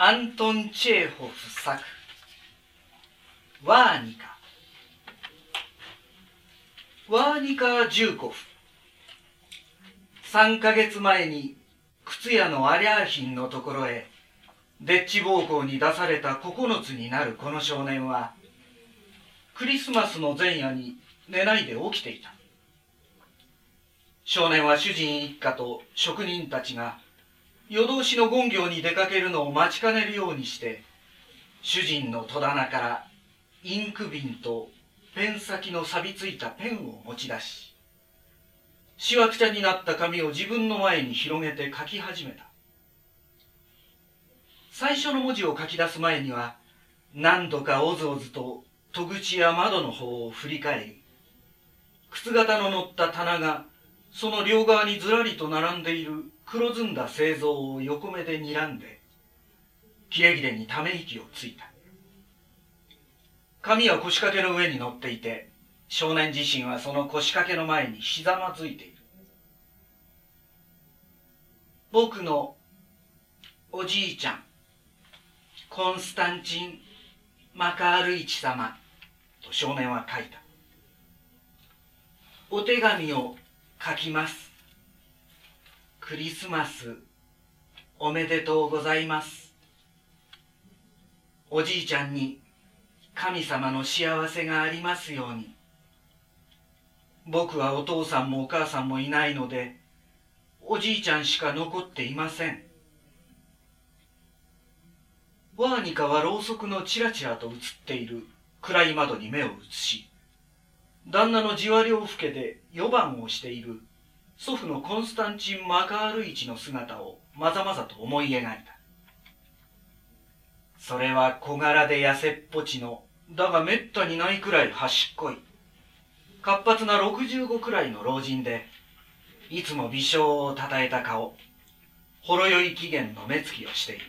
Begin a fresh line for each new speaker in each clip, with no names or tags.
アントン・チェーホフ作。ワーニカ。ワーニカ・ジューコフ3ヶ月前に靴屋のアリャーヒンのところへデッチ暴行に出された9つになるこの少年はクリスマスの前夜に寝ないで起きていた。少年は主人一家と職人たちが夜通しの権業に出かけるのを待ちかねるようにして主人の戸棚からインク瓶とペン先の錆びついたペンを持ち出ししわくちゃになった紙を自分の前に広げて書き始めた。最初の文字を書き出す前には何度かおずおずと戸口や窓の方を振り返り靴型の乗った棚がその両側にずらりと並んでいる黒ずんだ製造を横目で睨んでキレキレにため息をついた。紙は腰掛けの上に乗っていて少年自身はその腰掛けの前にひざまずいている。僕のおじいちゃんコンスタンチン・マカールイチ様と少年は書いた。お手紙を書きます。クリスマスおめでとうございます。おじいちゃんに神様の幸せがありますように。僕はお父さんもお母さんもいないのでおじいちゃんしか残っていません。ワーニカはろうそくのチラチラと映っている暗い窓に目を移し旦那のじわりをふけで4番をしている祖父のコンスタンチン・マカールイチの姿をまざまざと思い描いた。それは小柄で痩せっぽちのだがめったにないくらい端っこい。活発な65くらいの老人でいつも微笑をたたえた顔。ほろ酔い期限の目つきをしている。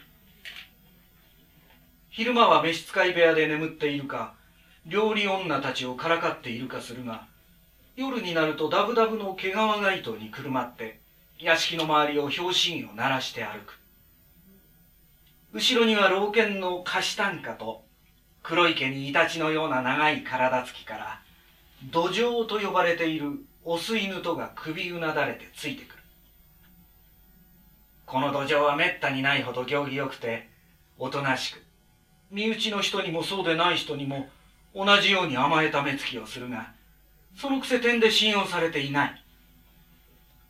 昼間は召使い部屋で眠っているか料理女たちをからかっているかするが夜になるとダブダブの毛皮街灯にくるまって屋敷の周りを拍子木を鳴らして歩く。後ろには老犬のカシタンカと黒い毛にイタチのような長い体つきから土壌と呼ばれているオス犬とが首うなだれてついてくる。この土壌はめったにないほど行儀よくておとなしく身内の人にもそうでない人にも同じように甘えた目つきをするがそのくせ点で信用されていない。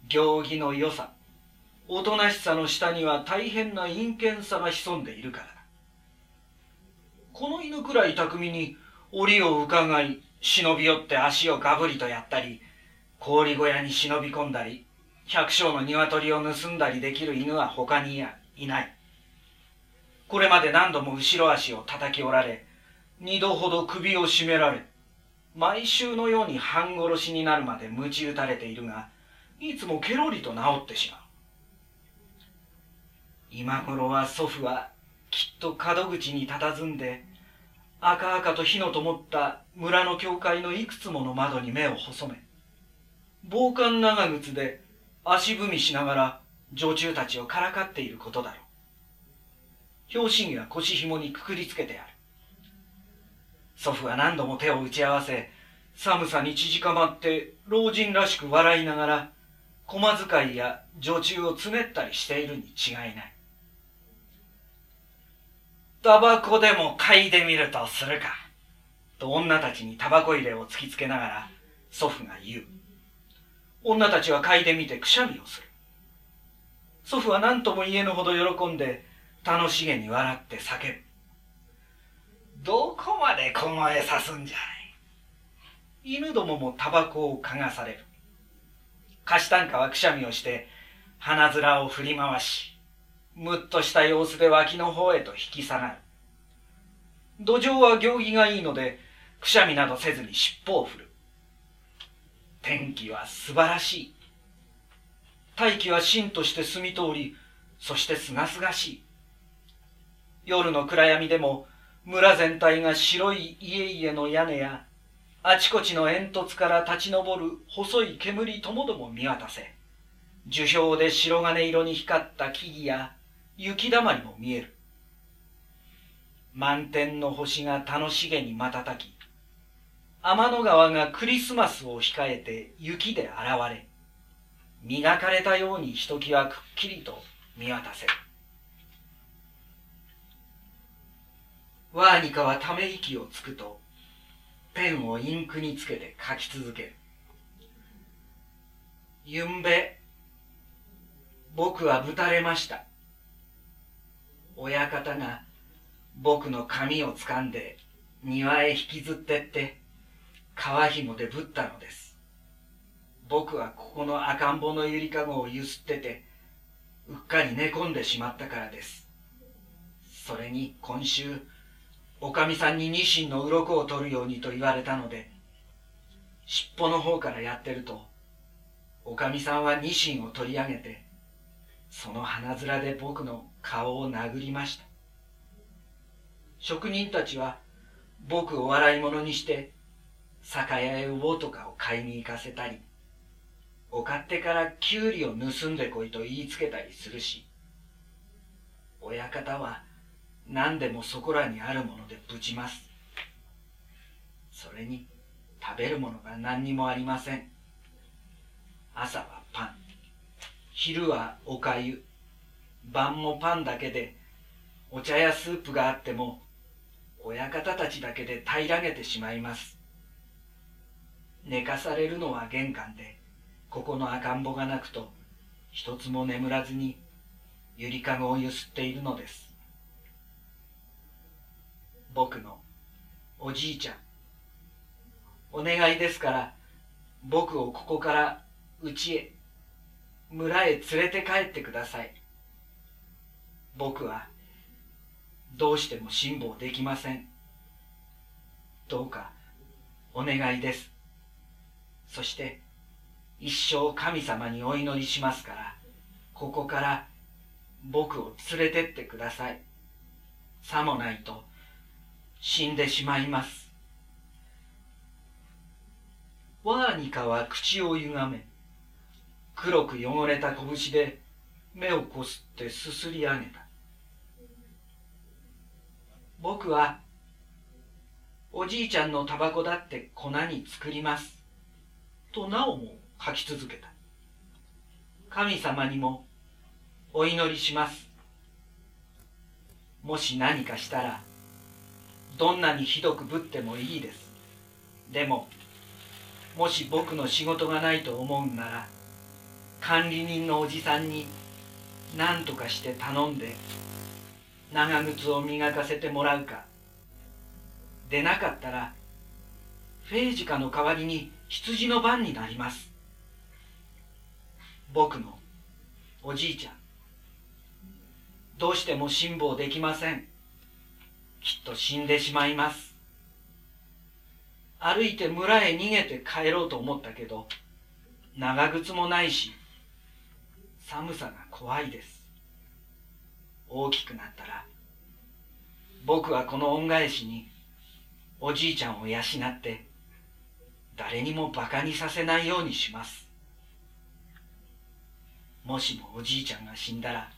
行儀の良さおとなしさの下には大変な陰険さが潜んでいるからだ。この犬くらい巧みに檻を伺い忍び寄って足をガブリとやったり氷小屋に忍び込んだり百姓の鶏を盗んだりできる犬は他にいない。これまで何度も後ろ足を叩き折られ二度ほど首を絞められ毎週のように半殺しになるまで鞭打たれているがいつもケロリと治ってしまう。今頃は祖父はきっと門口に佇んで赤々と火の灯った村の教会のいくつもの窓に目を細め防寒長靴で足踏みしながら女中たちをからかっていることだろう。拍子木は腰紐にくくりつけてある。祖父は何度も手を打ち合わせ寒さに縮まって老人らしく笑いながら駒遣いや女中をつねったりしているに違いないタバコでも嗅いでみるとするか。と女たちにタバコ入れを突きつけながら祖父が言う。女たちは嗅いでみてくしゃみをする。祖父は何とも言えぬほど喜んで楽しげに笑って叫ぶ。どこまで小声さすんじゃい。犬どももタバコを嗅がされる。貸し単価はくしゃみをして鼻面を振り回し、むっとした様子で脇の方へと引き下がる。土壌は行儀がいいので、くしゃみなどせずに尻尾を振る。天気は素晴らしい。大気は芯として澄み通り、そしてすがすがしい。夜の暗闇でも村全体が白い家々の屋根や、あちこちの煙突から立ち上る細い煙ともども見渡せ、樹氷で白金色に光った木々や雪だまりも見える。満天の星が楽しげに瞬き、天の川がクリスマスを控えて雪で現れ、磨かれたようにひときわくっきりと見渡せる。ワーニカはため息をつくと、ペンをインクにつけて書き続ける。ゆんべ、僕はぶたれました。親方が僕の髪をつかんで庭へ引きずってって川紐でぶったのです。僕はここの赤ん坊のゆりかごをゆすっててうっかり寝込んでしまったからです。それに今週、おかみさんにニシンの鱗を取るようにと言われたので、尻尾の方からやってると、おかみさんはニシンを取り上げて、その鼻面で僕の顔を殴りました。職人たちは僕を笑い物にして、酒屋へ魚とかを買いに行かせたり、お勝手からキュウリを盗んでこいと言いつけたりするし、親方は何でもそこらにあるものでぶちます。それに食べるものが何にもありません。朝はパン。昼はおかゆ、晩もパンだけで、お茶やスープがあっても、親方たちだけで平らげてしまいます。寝かされるのは玄関で、ここの赤ん坊が泣くと、一つも眠らずに、ゆりかごをゆすっているのです。僕のおじいちゃん、お願いですから、僕をここから家へ村へ連れて帰ってください。僕はどうしても辛抱できません。どうかお願いです。そして一生神様にお祈りしますから、ここから僕を連れてってください。さもないと死んでしまいます。ワーニカは口をゆがめ、黒く汚れた拳で目をこすってすすり上げた。僕は、おじいちゃんのタバコだって粉に作ります。となおも書き続けた。神様にもお祈りします。もし何かしたら、どんなにひどくぶってもいいです。でも、もし僕の仕事がないと思うんなら、管理人のおじさんに何とかして頼んで長靴を磨かせてもらうか。でなかったらフェージカの代わりに羊の番になります。僕のおじいちゃん。どうしても辛抱できません。きっと死んでしまいます歩いて村へ逃げて帰ろうと思ったけど長靴もないし寒さが怖いです。大きくなったら、僕はこの恩返しにおじいちゃんを養って、誰にも馬鹿にさせないようにします。もしもおじいちゃんが死んだら、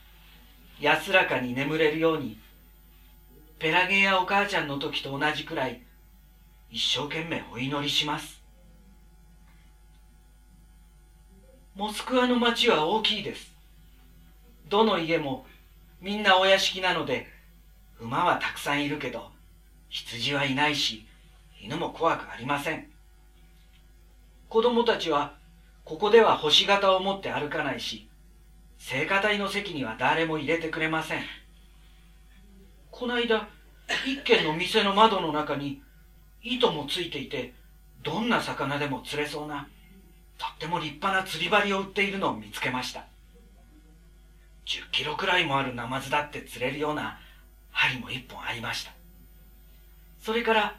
安らかに眠れるように、ペラゲやお母ちゃんの時と同じくらい、一生懸命お祈りします。モスクワの町は大きいです。どの家もみんなお屋敷なので、馬はたくさんいるけど、羊はいないし、犬も怖くありません。子供たちは、ここでは星型を持って歩かないし、聖火隊の席には誰も入れてくれません。こないだ、一軒の店の窓の中に、糸もついていて、どんな魚でも釣れそうな、とっても立派な釣り針を売っているのを見つけました。10キロくらいもあるナマズだって釣れるような針も1本ありました。それから、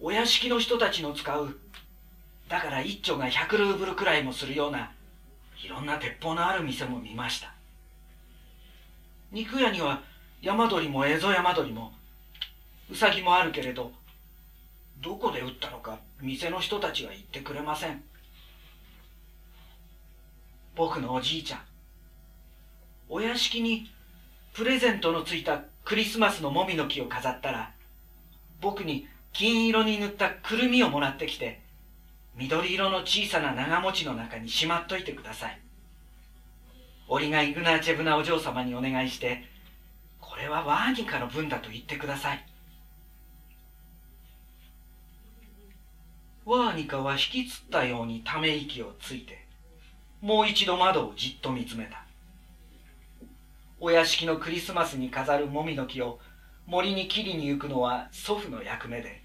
お屋敷の人たちの使う、だから一丁が100ルーブルくらいもするような、いろんな鉄砲のある店も見ました。肉屋には山鳥も蝦夷山鳥も、ウサギもあるけれど、どこで撃ったのか店の人たちは言ってくれません。僕のおじいちゃん、お屋敷にプレゼントのついたクリスマスのもみの木を飾ったら、僕に金色に塗ったくるみをもらってきて、緑色の小さな長持ちの中にしまっといてください。俺がイグナーチェブナお嬢様にお願いして、これはワーニカの分だと言ってください。ワーニカは引きつったようにため息をついて、もう一度窓をじっと見つめた。お屋敷のクリスマスに飾るもみの木を森に切りに行くのは祖父の役目で、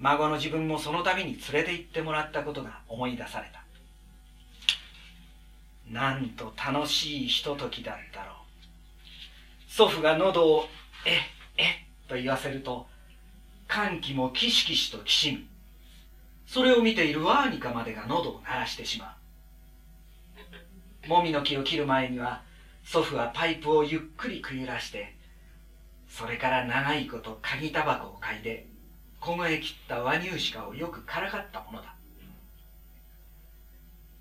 孫の自分もその度に連れて行ってもらったことが思い出された。なんと楽しいひとときだったろう。祖父が喉をえっえっと言わせると、歓喜もキシキシときしむ。それを見ているワーニカまでが喉を鳴らしてしまう。もみの木を切る前には、祖父はパイプをゆっくりくゆらして、それから長いこと鍵タバコを嗅いで、凍え切った和乳鹿をよくからかったものだ。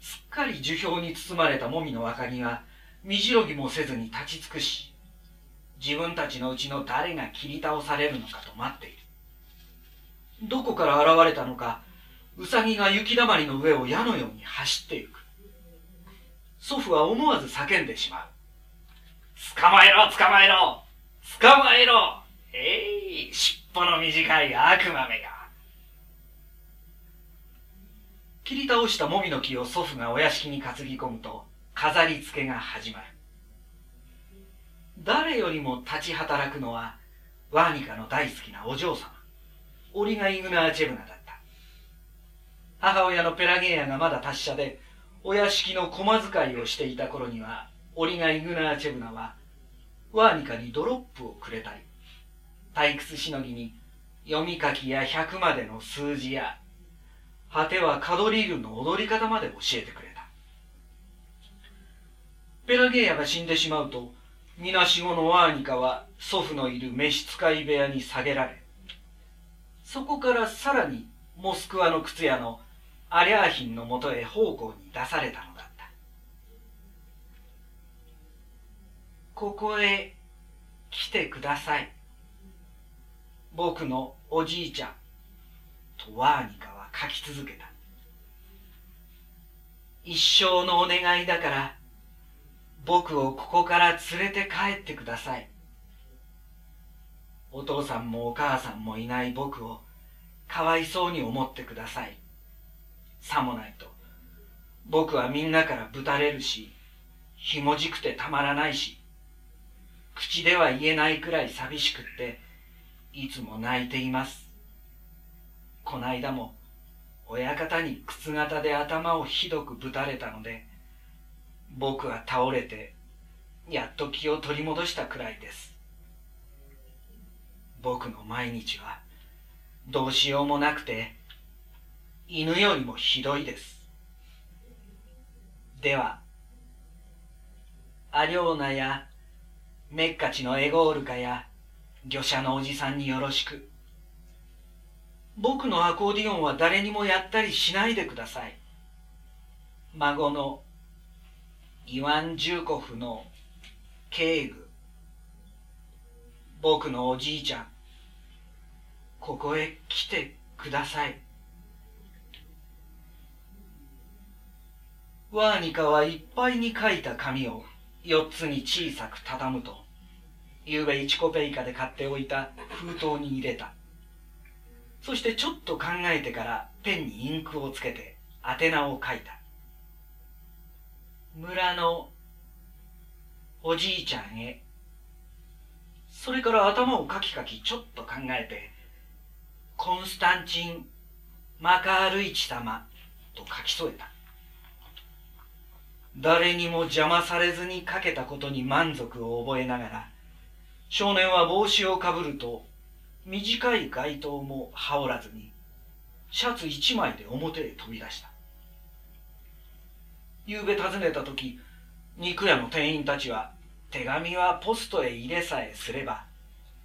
すっかり樹氷に包まれたもみの若木は、身じろぎもせずに立ち尽くし、自分たちのうちの誰が切り倒されるのかと待っている。どこから現れたのか、ウサギが雪だまりの上を矢のように走ってゆく。祖父は思わず叫んでしまう。捕まえろ捕まえろ捕まえろえい、尻尾の短い悪魔めが。切り倒したもみの木を祖父がお屋敷に担ぎ込むと、飾り付けが始まる。誰よりも立ち働くのは、ワーニカの大好きなお嬢様、オリガ・イグナーチェブナだった。母親のペラゲーヤがまだ達者で、お屋敷の駒遣いをしていた頃には、オリガ・イグナーチェブナは、ワーニカにドロップをくれたり、退屈しのぎに読み書きや100までの数字や、果てはカドリールの踊り方まで教えてくれた。ペラゲーヤが死んでしまうと、みなしごのワーニカは祖父のいる召使い部屋に下げられ、そこからさらにモスクワの靴屋のアリャーヒンのもとへ奉公に出されたのだった。ここへ来てください。僕のおじいちゃん、とワーニカは書き続けた。一生のお願いだから、僕をここから連れて帰ってください。お父さんもお母さんもいない僕をかわいそうに思ってください。さもないと、僕はみんなからぶたれるし、ひもじくてたまらないし、口では言えないくらい寂しくって、いつも泣いています。こないだも、親方に靴型で頭をひどくぶたれたので、僕は倒れて、やっと気を取り戻したくらいです。僕の毎日は、どうしようもなくて、犬よりもひどいです。では、アリョーナやメッカチのエゴールカや漁者のおじさんによろしく。僕のアコーディオンは誰にもやったりしないでください。孫のイワン・ジューコフの警具僕のおじいちゃん。ここへ来てください。ワーニカはいっぱいに書いた紙を四つに小さく畳むとゆうべ1コペイカで買っておいた封筒に入れた。そしてちょっと考えてからペンにインクをつけて宛名を書いた。村のおじいちゃんへ。それから頭をかきかきちょっと考えてコンスタンチン・マカールイチ様と書き添えた。誰にも邪魔されずにかけたことに満足を覚えながら少年は帽子をかぶると短い街灯も羽織らずにシャツ一枚で表へ飛び出した。夕べ訪ねた時肉屋の店員たちは手紙はポストへ入れさえすれば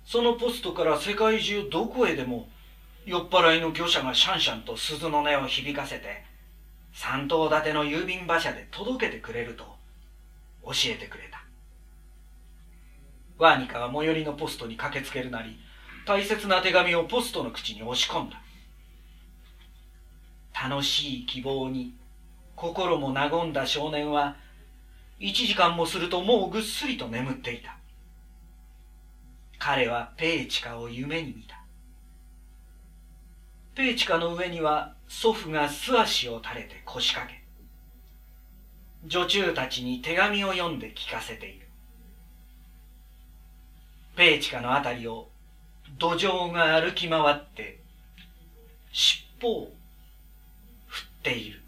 そのポストから世界中どこへでも酔っ払いの業者がシャンシャンと鈴の音を響かせて三頭立ての郵便馬車で届けてくれると教えてくれた。ワーニカは最寄りのポストに駆けつけるなり大切な手紙をポストの口に押し込んだ。楽しい希望に心も和んだ少年は一時間もするともうぐっすりと眠っていた。彼はペーチカを夢に見た。ペーチカの上には祖父が素足を垂れて腰掛け女中たちに手紙を読んで聞かせている。ペーチカのあたりを土壌が歩き回って尻尾を振っている。